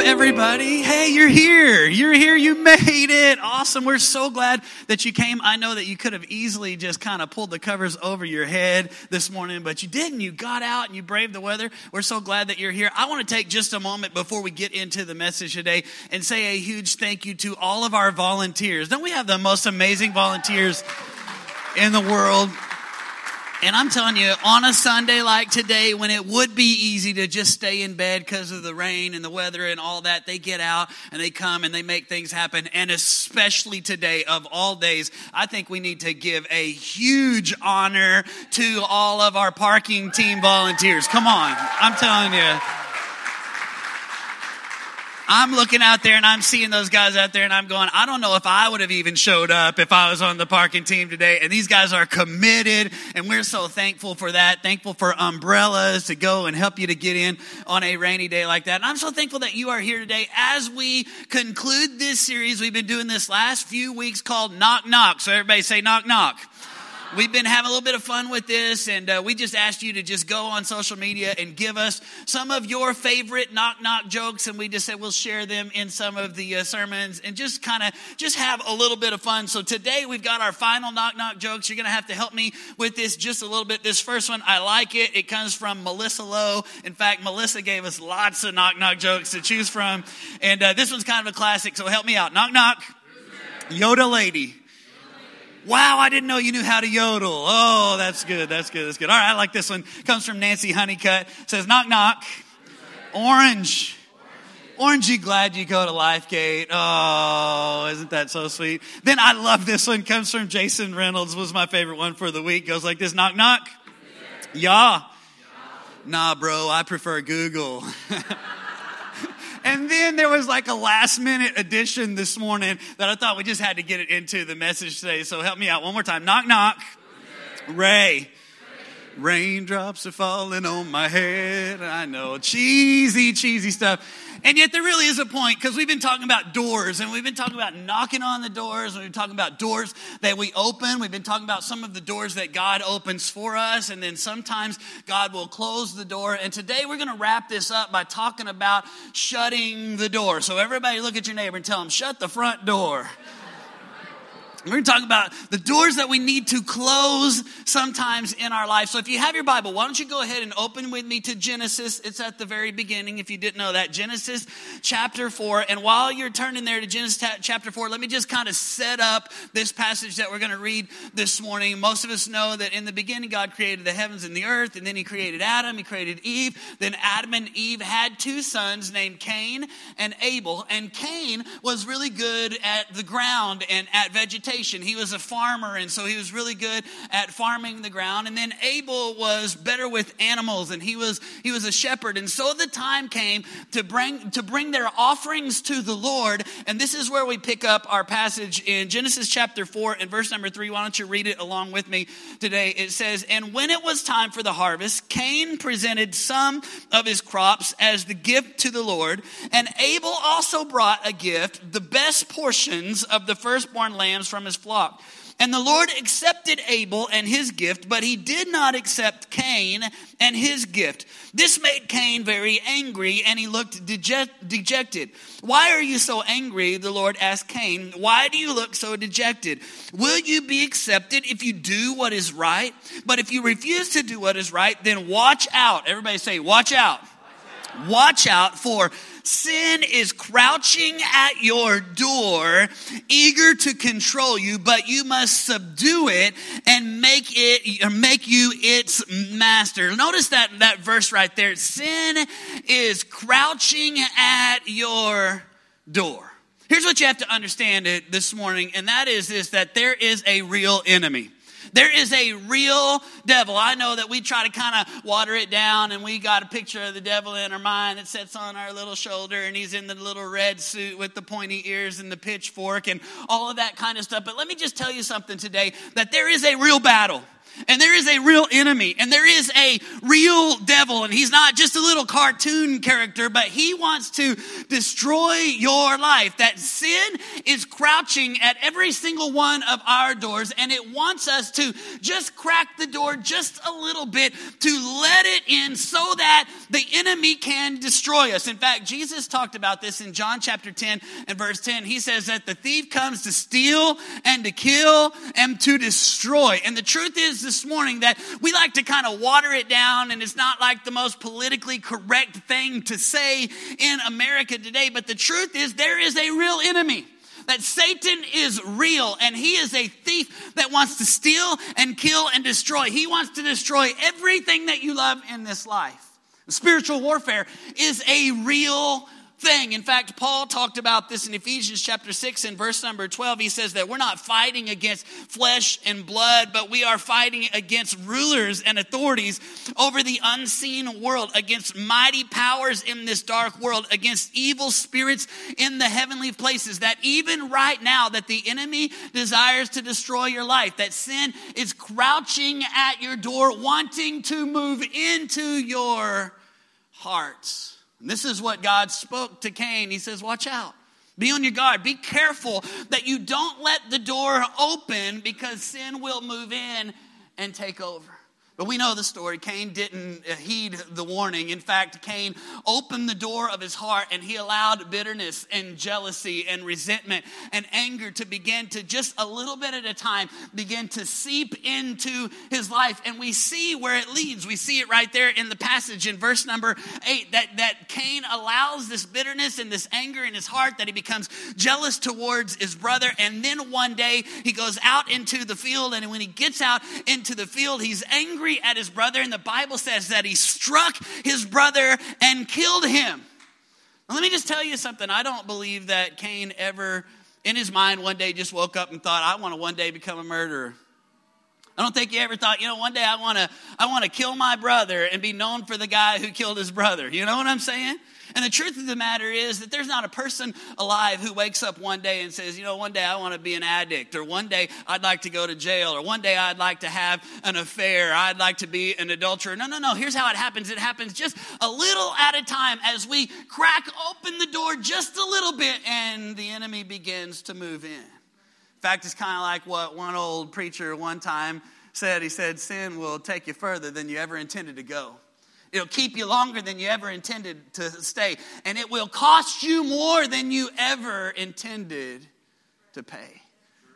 everybody? Hey, you're here. You're here. You made it. Awesome. We're so glad that you came. I know that you could have easily just kind of pulled the covers over your head this morning, but you didn't. You got out and you braved the weather. We're so glad that you're here. I want to take just a moment before we get into the message today and say a huge thank you to all of our volunteers. Don't we have the most amazing volunteers in the world? And I'm telling you, on a Sunday like today, when it would be easy to just stay in bed because of the rain and the weather and all that, they get out and they come and they make things happen. And especially today, of all days, I think we need to give a huge honor to all of our parking team volunteers. Come on, I'm telling you. I'm looking out there and I'm seeing those guys out there and I'm going, I don't know if I would have even showed up if I was on the parking team today. And these guys are committed and we're so thankful for that. Thankful for umbrellas to go and help you to get in on a rainy day like that. And I'm so thankful that you are here today as we conclude this series. We've been doing this last few weeks called Knock Knock. So everybody say knock knock we've been having a little bit of fun with this, and uh, we just asked you to just go on social media and give us some of your favorite knock knock jokes, and we just said we'll share them in some of the uh, sermons and just kind of just have a little bit of fun. So today we've got our final knock knock jokes. You're going to have to help me with this just a little bit. This first one, I like it. It comes from Melissa Lowe. In fact, Melissa gave us lots of knock knock jokes to choose from, and uh, this one's kind of a classic. So help me out. Knock knock. Yoda lady. Wow, I didn't know you knew how to yodel. Oh, that's good. That's good. That's good. All right, I like this one. Comes from Nancy Honeycutt. Says, knock, knock. Orange. Orange, you glad you go to Lifegate? Oh, isn't that so sweet? Then I love this one. Comes from Jason Reynolds. Was my favorite one for the week. Goes like this: knock, knock. Yeah. Nah, bro. I prefer Google. And then there was like a last minute addition this morning that I thought we just had to get it into the message today. So help me out one more time. Knock, knock. Ray. Raindrops are falling on my head. I know. Cheesy, cheesy stuff. And yet there really is a point because we've been talking about doors and we've been talking about knocking on the doors. And we've been talking about doors that we open. We've been talking about some of the doors that God opens for us. And then sometimes God will close the door. And today we're going to wrap this up by talking about shutting the door. So everybody look at your neighbor and tell them, shut the front door. We're going to talk about the doors that we need to close sometimes in our life. So if you have your Bible, why don't you go ahead and open with me to Genesis? It's at the very beginning, if you didn't know that. Genesis chapter 4. And while you're turning there to Genesis chapter 4, let me just kind of set up this passage that we're going to read this morning. Most of us know that in the beginning, God created the heavens and the earth, and then He created Adam, He created Eve. Then Adam and Eve had two sons named Cain and Abel. And Cain was really good at the ground and at vegetation he was a farmer, and so he was really good at farming the ground. And then Abel was better with animals, and he was he was a shepherd. And so the time came to bring to bring their offerings to the Lord. And this is where we pick up our passage in Genesis chapter four and verse number three. Why don't you read it along with me today? It says, "And when it was time for the harvest, Cain presented some of his crops as the gift to the Lord, and Abel also brought a gift, the best portions of the firstborn lambs from his flock. And the Lord accepted Abel and his gift, but he did not accept Cain and his gift. This made Cain very angry, and he looked dejected. Why are you so angry? The Lord asked Cain. Why do you look so dejected? Will you be accepted if you do what is right? But if you refuse to do what is right, then watch out. Everybody say, watch out. Watch out for sin is crouching at your door, eager to control you, but you must subdue it and make it, or make you its master. Notice that, that verse right there. Sin is crouching at your door. Here's what you have to understand it this morning, and that is this, that there is a real enemy. There is a real devil. I know that we try to kind of water it down and we got a picture of the devil in our mind that sits on our little shoulder and he's in the little red suit with the pointy ears and the pitchfork and all of that kind of stuff. But let me just tell you something today that there is a real battle And there is a real enemy, and there is a real devil, and he's not just a little cartoon character, but he wants to destroy your life. That sin is crouching at every single one of our doors, and it wants us to just crack the door just a little bit to let it in so that the enemy can destroy us. In fact, Jesus talked about this in John chapter 10 and verse 10. He says that the thief comes to steal and to kill and to destroy. And the truth is this morning that we like to kind of water it down, and it's not like the most politically correct thing to say in America today. But the truth is, there is a real enemy that Satan is real and he is a thief that wants to steal and kill and destroy. He wants to destroy everything that you love in this life. Spiritual warfare is a real thing. In fact, Paul talked about this in Ephesians chapter 6 and verse number 12. He says that we're not fighting against flesh and blood, but we are fighting against rulers and authorities over the unseen world, against mighty powers in this dark world, against evil spirits in the heavenly places. That even right now, that the enemy desires to destroy your life, that sin is crouching at your door, wanting to move into your hearts. And this is what God spoke to Cain. He says, Watch out. Be on your guard. Be careful that you don't let the door open because sin will move in and take over. But we know the story. Cain didn't heed the warning. In fact, Cain opened the door of his heart and he allowed bitterness and jealousy and resentment and anger to begin to just a little bit at a time begin to seep into his life. And we see where it leads. We see it right there in the passage in verse number eight that, that Cain allows this bitterness and this anger in his heart that he becomes jealous towards his brother. And then one day he goes out into the field. And when he gets out into the field, he's angry angry at his brother, and the Bible says that he struck his brother and killed him. Now, let me just tell you something. I don't believe that Cain ever, in his mind, one day just woke up and thought, I want to one day become a murderer. I don't think he ever thought, you know, one day I want to I want to kill my brother and be known for the guy who killed his brother. You know what I'm saying? And the truth of the matter is that there's not a person alive who wakes up one day and says, you know, one day I want to be an addict, or one day I'd like to go to jail, or one day I'd like to have an affair, I'd like to be an adulterer. No, no, no. Here's how it happens it happens just a little at a time as we crack open the door just a little bit, and the enemy begins to move in. In fact, it's kind of like what one old preacher one time said. He said, Sin will take you further than you ever intended to go. It'll keep you longer than you ever intended to stay. And it will cost you more than you ever intended to pay.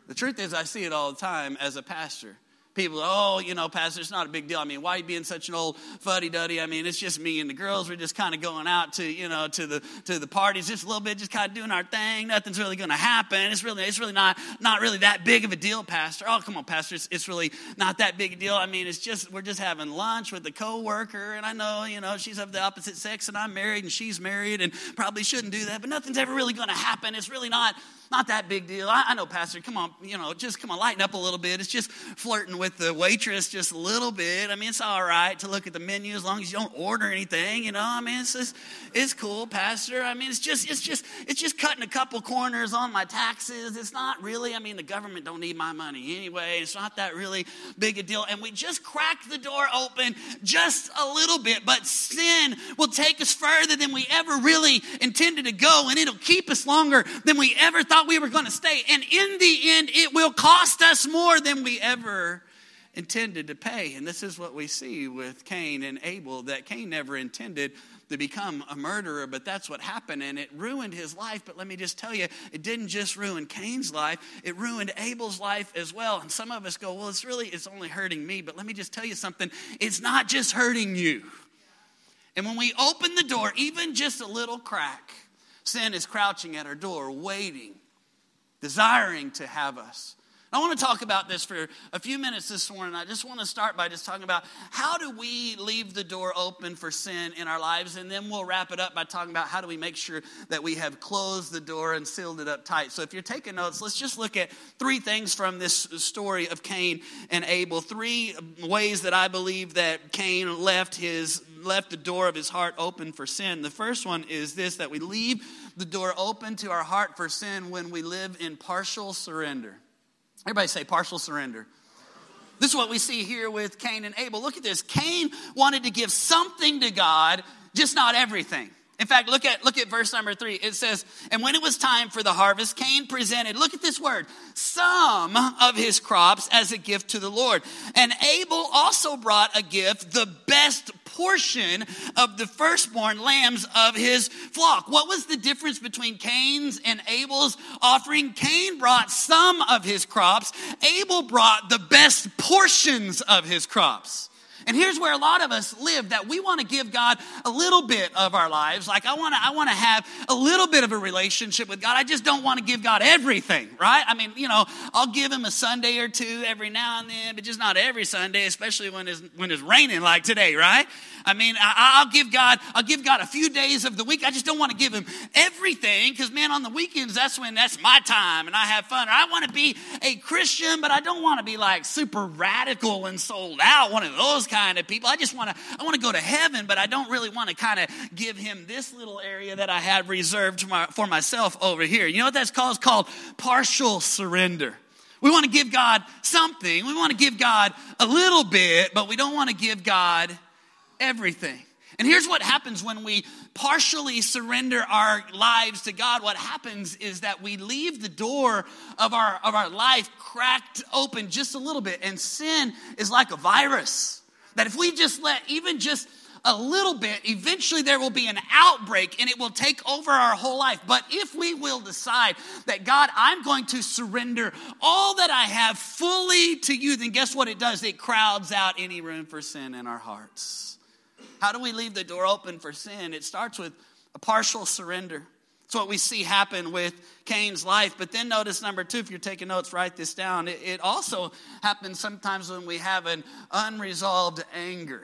The truth is, I see it all the time as a pastor. People, oh, you know, Pastor, it's not a big deal. I mean, why you being such an old fuddy duddy? I mean, it's just me and the girls. We're just kind of going out to, you know, to the to the parties just a little bit, just kind of doing our thing. Nothing's really to happen. It's really, it's really not not really that big of a deal, Pastor. Oh, come on, Pastor, it's, it's really not that big a deal. I mean, it's just we're just having lunch with a coworker, and I know, you know, she's of the opposite sex, and I'm married, and she's married, and probably shouldn't do that, but nothing's ever really to happen. It's really not not that big deal. I, I know, Pastor, come on, you know, just come on, lighten up a little bit. It's just flirting with the waitress just a little bit. I mean, it's all right to look at the menu as long as you don't order anything, you know. I mean, it's just, it's cool, Pastor. I mean, it's just, it's just, it's just cutting a couple corners on my taxes. It's not really, I mean, the government don't need my money anyway. It's not that really big a deal. And we just crack the door open just a little bit, but sin will take us further than we ever really intended to go, and it'll keep us longer than we ever thought thought we were going to stay. And in the end, it will cost us more than we ever intended to pay. And this is what we see with Cain and Abel that Cain never intended to become a murderer, but that's what happened. And it ruined his life. But let me just tell you, it didn't just ruin Cain's life, it ruined Abel's life as well. And some of us go, well, it's really, it's only hurting me. But let me just tell you something it's not just hurting you. And when we open the door, even just a little crack, sin is crouching at our door, waiting desiring to have us. I want to talk about this for a few minutes this morning. I just want to start by just talking about how do we leave the door open for sin in our lives, and then we'll wrap it up by talking about how do we make sure that we have closed the door and sealed it up tight. So if you're taking notes, let's just look at three things from this story of Cain and Abel. Three ways that I believe that Cain left his left the door of his heart open for sin. The first one is this that we leave the door open to our heart for sin when we live in partial surrender. Everybody say partial surrender. This is what we see here with Cain and Abel. Look at this. Cain wanted to give something to God, just not everything. In fact, look at look at verse number three. It says, "And when it was time for the harvest, Cain presented. Look at this word: some of his crops as a gift to the Lord. And Abel also brought a gift, the best portion of the firstborn lambs of his flock. What was the difference between Cain's and Abel's offering? Cain brought some of his crops. Abel brought the best portions of his crops. And here's where a lot of us live that we want to give God a little bit of our lives. Like I want to I want to have a little bit of a relationship with God. I just don't want to give God everything, right? I mean, you know, I'll give him a Sunday or two every now and then, but just not every Sunday, especially when it's when it's raining like today, right? I mean, I, will give God I'll give God a few days of the week. I just don't want to give him everything because man, on the weekends that's when that's my time and I have fun. Or I want to be a Christian, but I don't want to be like super radical and sold out. One of those kind of people. I just want to I want to go to heaven, but I don't really want to kind of give him this little area that I have reserved for myself over here. You know what that's called? It's called partial surrender. We want to give God something. We want to give God a little bit, but we don't want to give God everything. And here's what happens when we partially surrender our lives to God. What happens is that we leave the door of our, of our life cracked open just a little bit. And sin is like a virus. That if we just let even just a little bit, eventually there will be an outbreak and it will take over our whole life. But if we will decide that, God, I'm going to surrender all that I have fully to you, then guess what it does? It crowds out any room for sin in our hearts. How do we leave the door open for sin? It starts with a partial surrender. It's what we see happen with Cain's life. But then notice number two, if you're taking notes, write this down. It, also happens sometimes when we have an unresolved anger.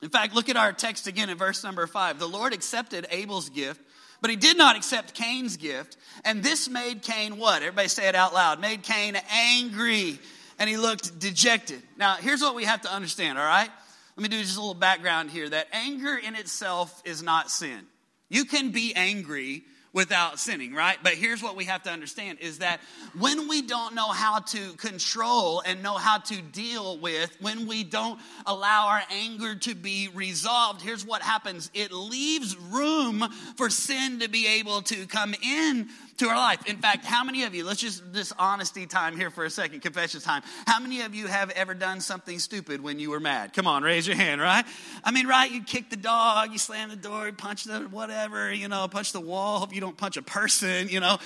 In fact, look at our text again in verse number five. The Lord accepted Abel's gift, but he did not accept Cain's gift. And this made Cain what? Everybody say it out loud. Made Cain angry, and he looked dejected. Now, here's what we have to understand, all right? Let me do just a little background here that anger in itself is not sin. You can be angry without sinning, right? But here's what we have to understand is that when we don't know how to control and know how to deal with, when we don't allow our anger to be resolved, here's what happens. It leaves room for sin to be able to come in to our life. In fact, how many of you, let's just this honesty time here for a second, confession time. How many of you have ever done something stupid when you were mad? Come on, raise your hand, right? I mean, right, you kick the dog, you slam the door, you punch the whatever, you know, punch the wall, hope you don't punch a person, you know.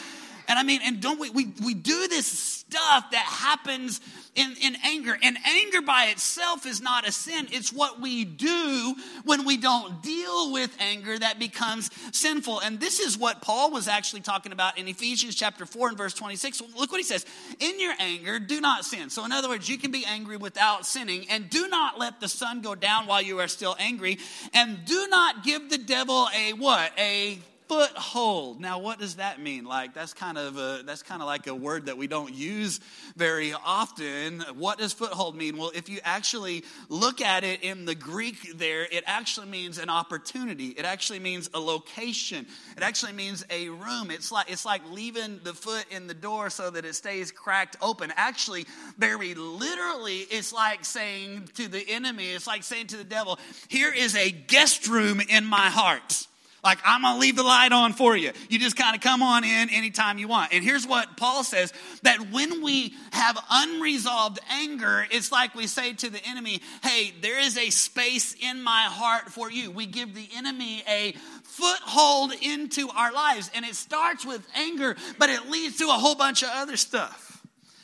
And I mean, and don't we, we, we do this stuff that happens in, in anger. And anger by itself is not a sin. It's what we do when we don't deal with anger that becomes sinful. And this is what Paul was actually talking about in Ephesians chapter 4 and verse 26. Look what he says. In your anger, do not sin. So in other words, you can be angry without sinning. And do not let the sun go down while you are still angry. And do not give the devil a what? A foothold. Now, what does that mean? Like that's kind of a, that's kind of like a word that we don't use very often. What does foothold mean? Well, if you actually look at it in the Greek there, it actually means an opportunity. It actually means a location. It actually means a room. It's like it's like leaving the foot in the door so that it stays cracked open. Actually, very literally, it's like saying to the enemy, it's like saying to the devil, "Here is a guest room in my heart." Like, I'm going to leave the light on for you. You just kind of come on in anytime you want. And here's what Paul says that when we have unresolved anger, it's like we say to the enemy, hey, there is a space in my heart for you. We give the enemy a foothold into our lives. And it starts with anger, but it leads to a whole bunch of other stuff.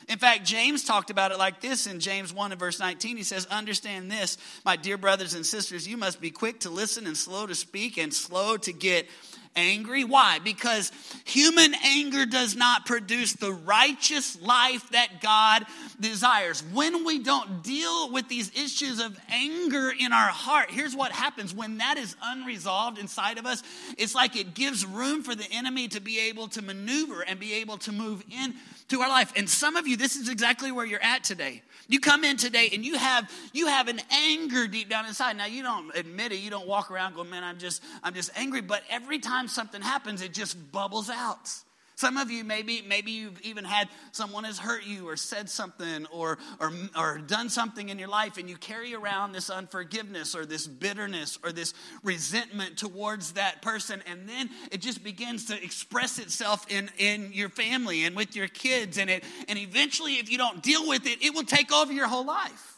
In fact, James talked about it like this in James 1 and verse 19. He says, Understand this, my dear brothers and sisters, you must be quick to listen and slow to speak and slow to get angry. Why? Because human anger does not produce the righteous life that God desires. When we don't deal with these issues of anger in our heart, here's what happens. When that is unresolved inside of us, it's like it gives room for the enemy to be able to maneuver and be able to move in to our life. And some of you, this is exactly where you're at today. You come in today and you have you have an anger deep down inside. Now you don't admit it. You don't walk around going, "Man, I'm just I'm just angry." But every time something happens, it just bubbles out. Some of you maybe maybe you've even had someone has hurt you or said something or, or or done something in your life and you carry around this unforgiveness or this bitterness or this resentment towards that person and then it just begins to express itself in in your family and with your kids and it and eventually if you don't deal with it it will take over your whole life.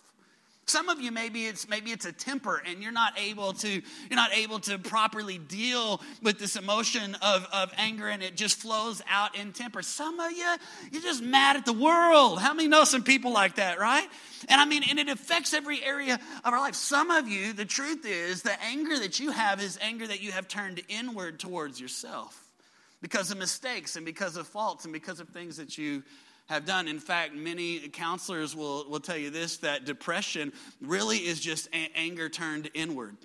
Some of you maybe it's maybe it's a temper and you're not able to you're not able to properly deal with this emotion of, of anger and it just flows out in temper. Some of you, you're just mad at the world. How many know some people like that, right? And I mean, and it affects every area of our life. Some of you, the truth is, the anger that you have is anger that you have turned inward towards yourself because of mistakes and because of faults and because of things that you have done. In fact, many counselors will, will tell you this that depression really is just a- anger turned inward.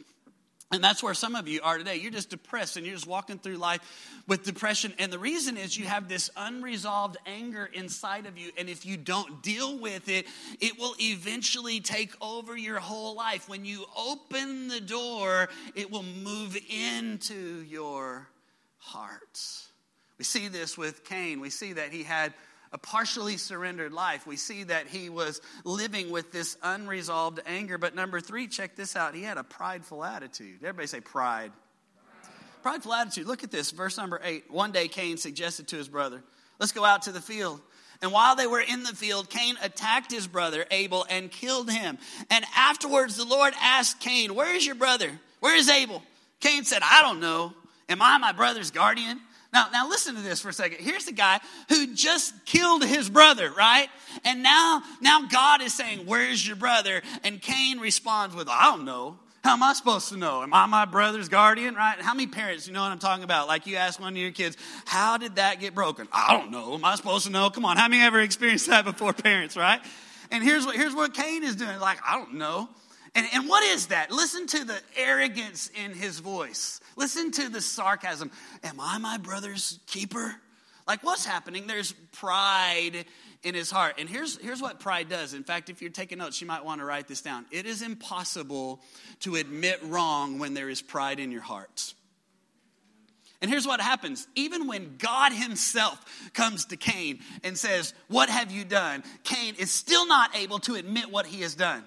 And that's where some of you are today. You're just depressed and you're just walking through life with depression. And the reason is you have this unresolved anger inside of you. And if you don't deal with it, it will eventually take over your whole life. When you open the door, it will move into your heart. We see this with Cain. We see that he had a partially surrendered life. We see that he was living with this unresolved anger. But number three, check this out. He had a prideful attitude. Everybody say pride. Prideful attitude. Look at this, verse number eight. One day Cain suggested to his brother, Let's go out to the field. And while they were in the field, Cain attacked his brother Abel and killed him. And afterwards, the Lord asked Cain, Where is your brother? Where is Abel? Cain said, I don't know. Am I my brother's guardian? Now, now listen to this for a second. Here's the guy who just killed his brother, right? And now, now God is saying, Where's your brother? And Cain responds with, I don't know. How am I supposed to know? Am I my brother's guardian, right? How many parents, you know what I'm talking about? Like you ask one of your kids, how did that get broken? I don't know. Am I supposed to know? Come on. How many ever experienced that before parents, right? And here's what, here's what Cain is doing. Like, I don't know. And, and what is that? Listen to the arrogance in his voice. Listen to the sarcasm. Am I my brother's keeper? Like, what's happening? There's pride in his heart. And here's, here's what pride does. In fact, if you're taking notes, you might want to write this down. It is impossible to admit wrong when there is pride in your heart. And here's what happens even when God Himself comes to Cain and says, What have you done? Cain is still not able to admit what he has done.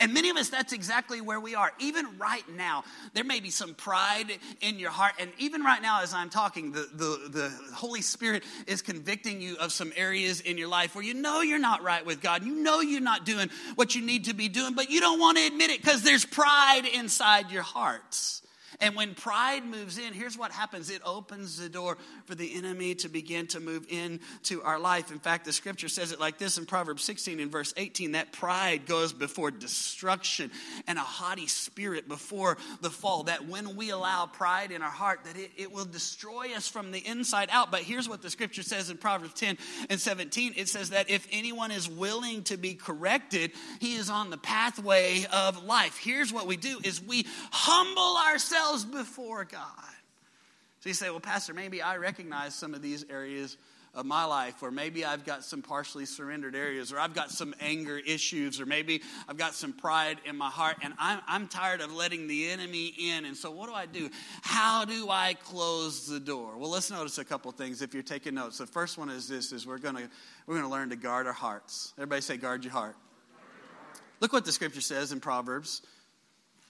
And many of us, that's exactly where we are. Even right now, there may be some pride in your heart. And even right now, as I'm talking, the, the, the Holy Spirit is convicting you of some areas in your life where you know you're not right with God. You know you're not doing what you need to be doing, but you don't want to admit it because there's pride inside your hearts. And when pride moves in, here's what happens it opens the door for the enemy to begin to move into our life. In fact, the scripture says it like this in Proverbs 16 and verse 18 that pride goes before destruction and a haughty spirit before the fall. That when we allow pride in our heart, that it, it will destroy us from the inside out. But here's what the scripture says in Proverbs 10 and 17 it says that if anyone is willing to be corrected, he is on the pathway of life. Here's what we do is we humble ourselves ourselves before God. So you say, well, Pastor, maybe I recognize some of these areas of my life, or maybe I've got some partially surrendered areas, or I've got some anger issues, or maybe I've got some pride in my heart, and I'm, I'm tired of letting the enemy in. And so, what do I do? How do I close the door? Well, let's notice a couple things if you're taking notes. The first one is this: is we're gonna we're gonna learn to guard our hearts. Everybody say, guard your heart. Look what the scripture says in Proverbs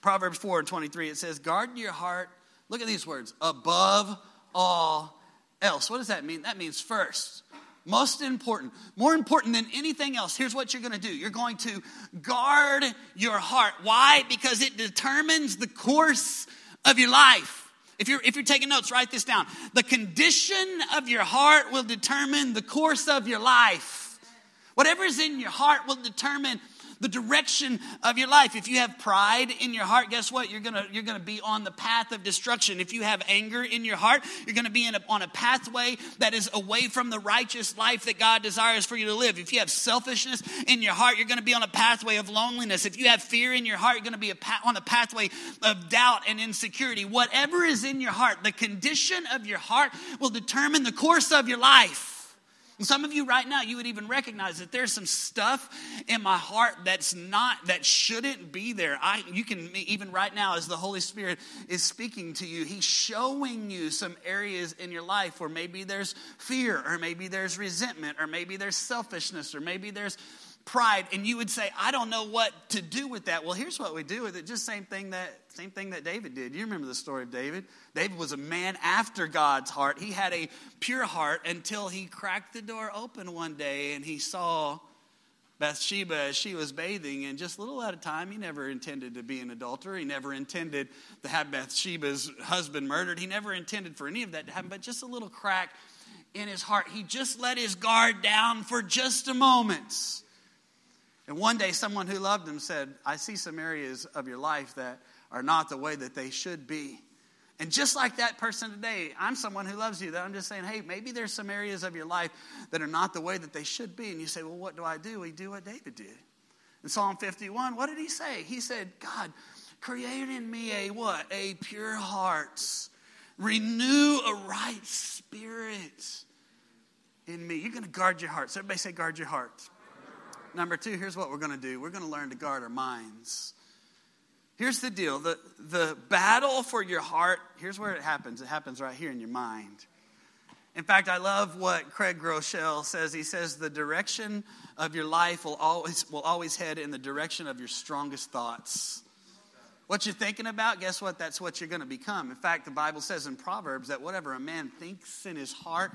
Proverbs 4 and 23, it says, Guard your heart, look at these words, above all else. What does that mean? That means first, most important, more important than anything else. Here's what you're going to do you're going to guard your heart. Why? Because it determines the course of your life. If you're, if you're taking notes, write this down. The condition of your heart will determine the course of your life. Whatever's in your heart will determine the direction of your life. If you have pride in your heart, guess what? You're gonna, you're gonna be on the path of destruction. If you have anger in your heart, you're gonna be a, on a pathway that is away from the righteous life that God desires for you to live. If you have selfishness in your heart, you're gonna be on a pathway of loneliness. If you have fear in your heart, you're gonna be a pa- on a pathway of doubt and insecurity. Whatever is in your heart, the condition of your heart will determine the course of your life. And some of you right now, you would even recognize that there's some stuff in my heart that's not, that shouldn't be there. I, you can, even right now, as the Holy Spirit is speaking to you, He's showing you some areas in your life where maybe there's fear, or maybe there's resentment, or maybe there's selfishness, or maybe there's pride and you would say i don't know what to do with that. Well here's what we do with it. Just same thing that same thing that david did. You remember the story of david? David was a man after god's heart. He had a pure heart until he cracked the door open one day and he saw bathsheba as she was bathing and just a little at a time he never intended to be an adulterer. He never intended to have bathsheba's husband murdered. He never intended for any of that to happen but just a little crack in his heart. He just let his guard down for just a moment and one day, someone who loved him said, I see some areas of your life that are not the way that they should be. And just like that person today, I'm someone who loves you. That I'm just saying, hey, maybe there's some areas of your life that are not the way that they should be. And you say, well, what do I do? We do what David did. In Psalm 51, what did he say? He said, God, create in me a what? A pure heart. Renew a right spirit in me. You're going to guard your heart. So everybody say, guard your heart. Number two, here's what we're going to do we're going to learn to guard our minds. Here's the deal the, the battle for your heart, here's where it happens. It happens right here in your mind. In fact, I love what Craig Groeschel says. He says the direction of your life will always, will always head in the direction of your strongest thoughts. What you're thinking about, guess what? That's what you're going to become. In fact, the Bible says in Proverbs that whatever a man thinks in his heart,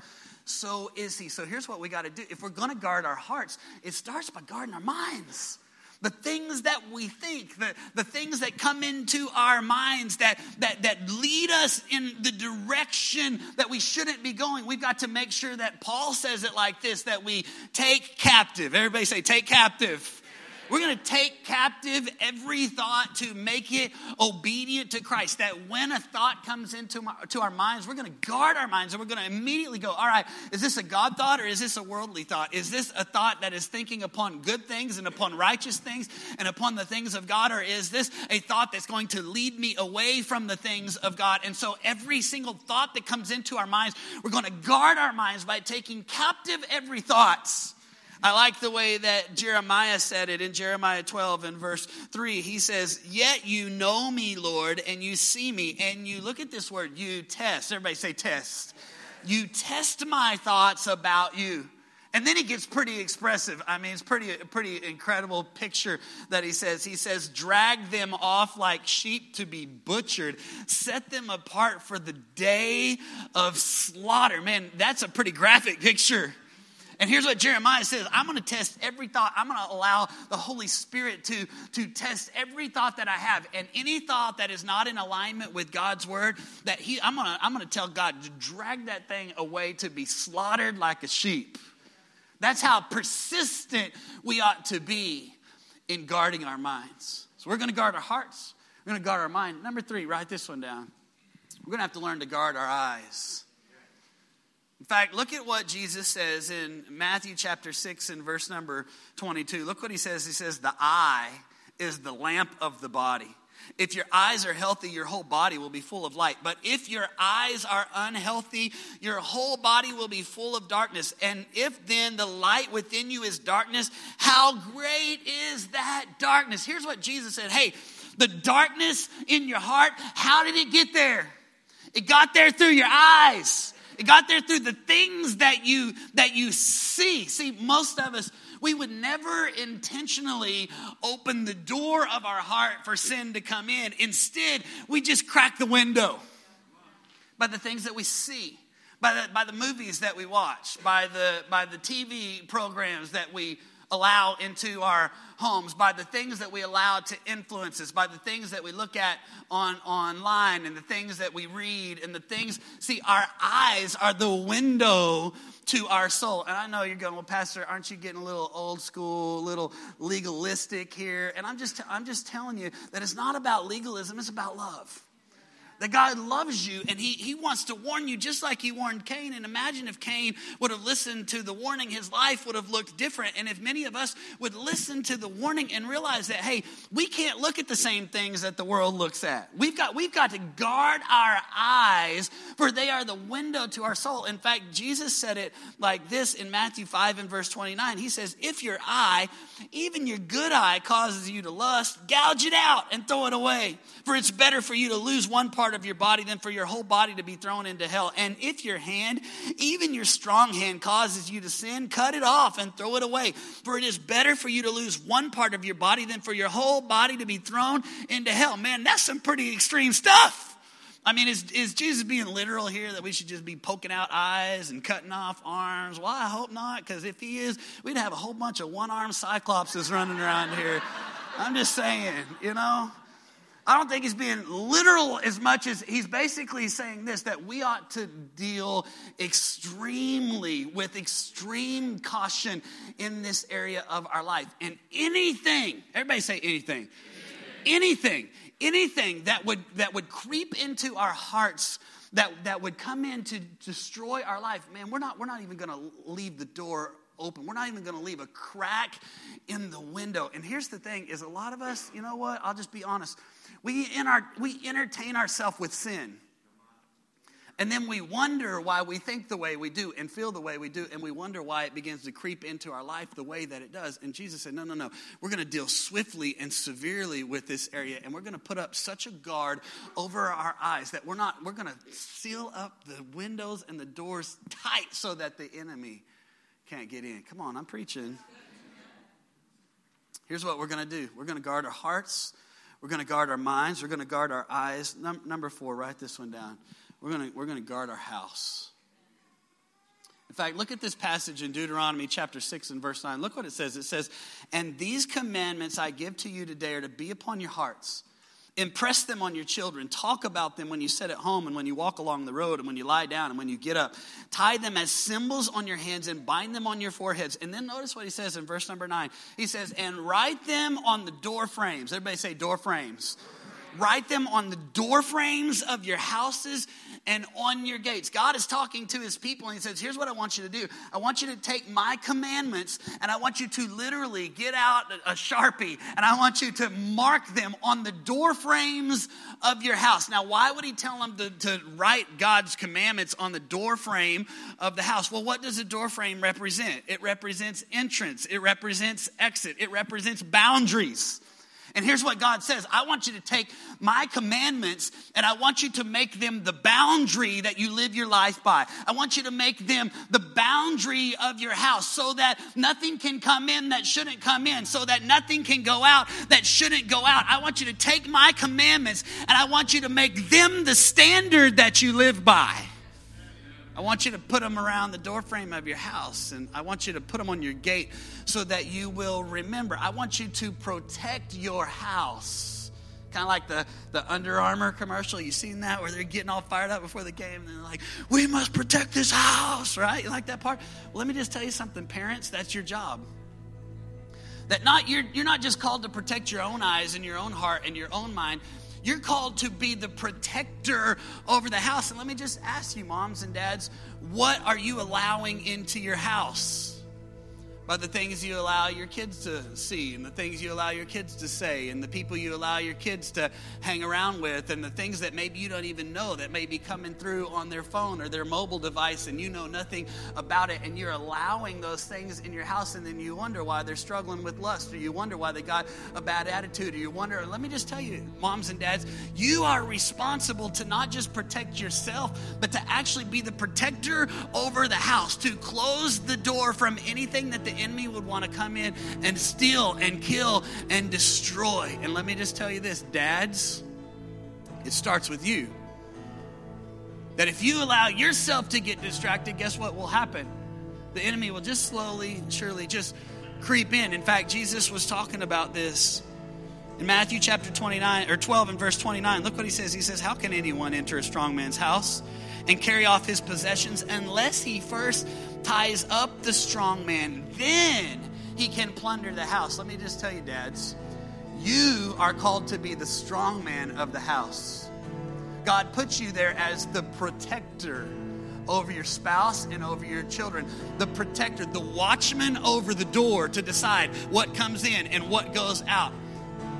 so is he. So here's what we got to do. If we're going to guard our hearts, it starts by guarding our minds. The things that we think, the, the things that come into our minds that, that, that lead us in the direction that we shouldn't be going, we've got to make sure that Paul says it like this that we take captive. Everybody say, take captive we're going to take captive every thought to make it obedient to Christ. That when a thought comes into my, to our minds, we're going to guard our minds and we're going to immediately go, all right, is this a God thought or is this a worldly thought? Is this a thought that is thinking upon good things and upon righteous things and upon the things of God? Or is this a thought that's going to lead me away from the things of God? And so every single thought that comes into our minds, we're going to guard our minds by taking captive every thought I like the way that Jeremiah said it in Jeremiah 12 and verse 3. He says, Yet you know me, Lord, and you see me. And you look at this word, you test. Everybody say test. You test my thoughts about you. And then he gets pretty expressive. I mean, it's pretty pretty incredible picture that he says. He says, "Drag them off like sheep to be butchered. Set them apart for the day of slaughter." Man, that's a pretty graphic picture. And here's what Jeremiah says I'm going to test every thought. I'm going to allow the Holy Spirit to, to test every thought that I have. And any thought that is not in alignment with God's word, that he, I'm going to, I'm going to tell God to drag that thing away to be slaughtered like a sheep. That's how persistent we ought to be in guarding our minds. So we're going to guard our hearts. We're going to guard our mind. Number three, write this one down. We're going to have to learn to guard our eyes. In fact, look at what Jesus says in Matthew chapter 6 and verse number 22. Look what he says. He says, The eye is the lamp of the body. If your eyes are healthy, your whole body will be full of light. But if your eyes are unhealthy, your whole body will be full of darkness. And if then the light within you is darkness, how great is that darkness? Here's what Jesus said Hey, the darkness in your heart, how did it get there? It got there through your eyes. It got there through the things that you that you see. See, most of us we would never intentionally open the door of our heart for sin to come in. Instead, we just crack the window by the things that we see, by the, by the movies that we watch, by the, by the TV programs that we allow into our homes, by the things that we allow to influence us, by the things that we look at on online and the things that we read and the things. See, our eyes are the window to our soul. And I know you're going, well, Pastor, aren't you getting a little old school, little legalistic here? And I'm just, I'm just telling you that it's not about legalism, it's about love. That God loves you and he, he wants to warn you just like he warned Cain. And imagine if Cain would have listened to the warning, his life would have looked different. And if many of us would listen to the warning and realize that, hey, we can't look at the same things that the world looks at. We've got, we've got to guard our eyes, for they are the window to our soul. In fact, Jesus said it like this in Matthew 5 and verse 29. He says, If your eye, even your good eye, causes you to lust, gouge it out and throw it away. For it's better for you to lose one part of your body than for your whole body to be thrown into hell. And if your hand, even your strong hand, causes you to sin, cut it off and throw it away. For it is better for you to lose one part of your body than for your whole body to be thrown into hell. Man, that's some pretty extreme stuff. I mean, is, is Jesus being literal here that we should just be poking out eyes and cutting off arms? Well, I hope not, because if he is, we'd have a whole bunch of one armed cyclopses running around here. I'm just saying, you know? I don't think he's being literal as much as he's basically saying this that we ought to deal extremely with extreme caution in this area of our life. And anything, everybody say anything, anything, anything that would that would creep into our hearts that that would come in to destroy our life, man, we're not we're not even going to leave the door open. We're not even going to leave a crack in the window. And here's the thing is a lot of us, you know what? I'll just be honest. We, in our, we entertain ourselves with sin. And then we wonder why we think the way we do and feel the way we do, and we wonder why it begins to creep into our life the way that it does. And Jesus said, No, no, no. We're going to deal swiftly and severely with this area, and we're going to put up such a guard over our eyes that we're not, we're going to seal up the windows and the doors tight so that the enemy can't get in. Come on, I'm preaching. Here's what we're going to do we're going to guard our hearts we're going to guard our minds. We're going to guard our eyes. Num- number four, write this one down. We're going we're to guard our house. In fact, look at this passage in Deuteronomy chapter 6 and verse 9. Look what it says. It says, And these commandments I give to you today are to be upon your hearts. Impress them on your children. Talk about them when you sit at home and when you walk along the road and when you lie down and when you get up. Tie them as symbols on your hands and bind them on your foreheads. And then notice what he says in verse number nine. He says, and write them on the door frames. Everybody say door frames. Write them on the door frames of your houses and on your gates. God is talking to his people and he says, Here's what I want you to do. I want you to take my commandments and I want you to literally get out a sharpie and I want you to mark them on the door frames of your house. Now, why would he tell them to, to write God's commandments on the door frame of the house? Well, what does a door frame represent? It represents entrance, it represents exit, it represents boundaries. And here's what God says I want you to take my commandments and I want you to make them the boundary that you live your life by. I want you to make them the boundary of your house so that nothing can come in that shouldn't come in, so that nothing can go out that shouldn't go out. I want you to take my commandments and I want you to make them the standard that you live by. I want you to put them around the doorframe of your house, and I want you to put them on your gate so that you will remember. I want you to protect your house. Kind of like the, the Under Armour commercial. You seen that where they're getting all fired up before the game and they're like, we must protect this house, right? You like that part? Well, let me just tell you something, parents, that's your job. That not you're, you're not just called to protect your own eyes and your own heart and your own mind. You're called to be the protector over the house. And let me just ask you, moms and dads, what are you allowing into your house? By the things you allow your kids to see and the things you allow your kids to say and the people you allow your kids to hang around with and the things that maybe you don't even know that may be coming through on their phone or their mobile device and you know nothing about it and you're allowing those things in your house and then you wonder why they're struggling with lust or you wonder why they got a bad attitude or you wonder let me just tell you moms and dads you are responsible to not just protect yourself but to actually be the protector over the house to close the door from anything that the enemy would want to come in and steal and kill and destroy. And let me just tell you this, dads, it starts with you. That if you allow yourself to get distracted, guess what will happen? The enemy will just slowly, surely just creep in. In fact, Jesus was talking about this in Matthew chapter 29 or 12 and verse 29. Look what he says. He says, How can anyone enter a strong man's house and carry off his possessions unless he first ties up the strong man, then he can plunder the house. Let me just tell you, dads, you are called to be the strong man of the house. God puts you there as the protector over your spouse and over your children. The protector, the watchman over the door to decide what comes in and what goes out.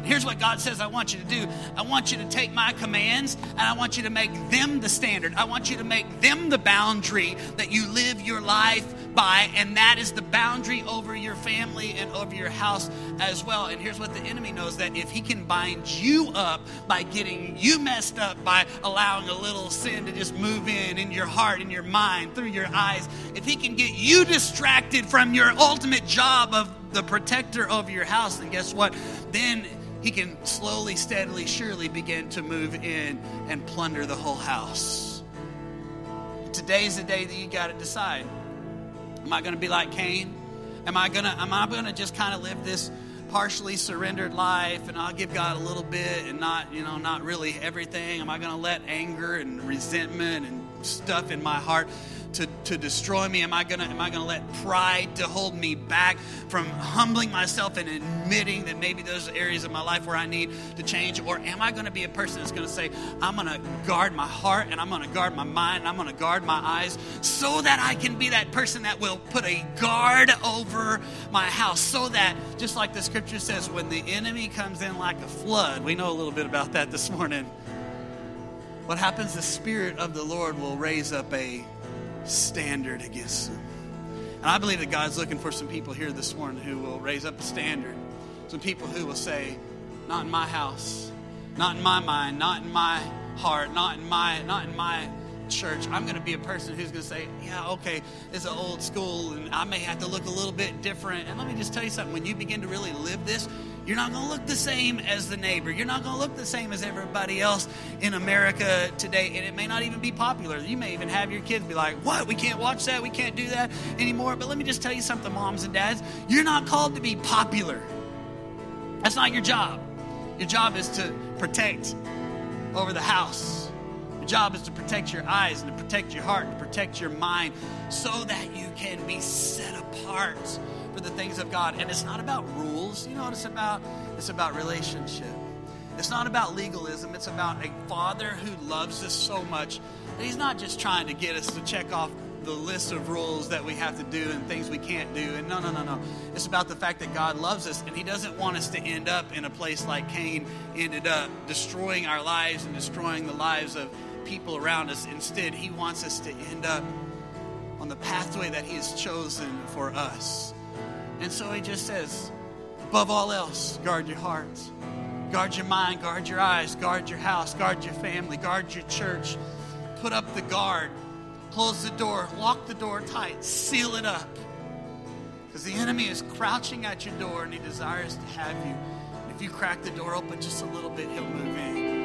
Here's what God says I want you to do. I want you to take my commands and I want you to make them the standard. I want you to make them the boundary that you live your life by, and that is the boundary over your family and over your house as well. And here's what the enemy knows that if he can bind you up by getting you messed up, by allowing a little sin to just move in in your heart, in your mind, through your eyes, if he can get you distracted from your ultimate job of the protector of your house, then guess what? Then he can slowly, steadily, surely begin to move in and plunder the whole house. Today's the day that you got to decide. Am I going to be like Cain? Am I going to am I going to just kind of live this partially surrendered life and I'll give God a little bit and not, you know, not really everything? Am I going to let anger and resentment and stuff in my heart to, to destroy me? Am I gonna am I gonna let pride to hold me back from humbling myself and admitting that maybe those areas of my life where I need to change? Or am I gonna be a person that's gonna say, I'm gonna guard my heart and I'm gonna guard my mind and I'm gonna guard my eyes so that I can be that person that will put a guard over my house so that just like the scripture says, when the enemy comes in like a flood, we know a little bit about that this morning what happens? The Spirit of the Lord will raise up a standard against them. And I believe that God's looking for some people here this morning who will raise up a standard. Some people who will say, not in my house, not in my mind, not in my heart, not in my, not in my church. I'm going to be a person who's going to say, yeah, okay, it's an old school and I may have to look a little bit different. And let me just tell you something. When you begin to really live this, you're not going to look the same as the neighbor. You're not going to look the same as everybody else in America today. And it may not even be popular. You may even have your kids be like, what? We can't watch that. We can't do that anymore. But let me just tell you something, moms and dads. You're not called to be popular. That's not your job. Your job is to protect over the house. Your job is to protect your eyes and to protect your heart and to protect your mind so that you can be set apart for the things of God. And it's not about rules. You know what it's about? It's about relationship. It's not about legalism. It's about a father who loves us so much that he's not just trying to get us to check off the list of rules that we have to do and things we can't do. And no, no, no, no. It's about the fact that God loves us and He doesn't want us to end up in a place like Cain ended up, destroying our lives and destroying the lives of people around us. Instead, He wants us to end up on the pathway that He has chosen for us. And so he just says, above all else, guard your heart, guard your mind, guard your eyes, guard your house, guard your family, guard your church. Put up the guard, close the door, lock the door tight, seal it up. Because the enemy is crouching at your door and he desires to have you. If you crack the door open just a little bit, he'll move in.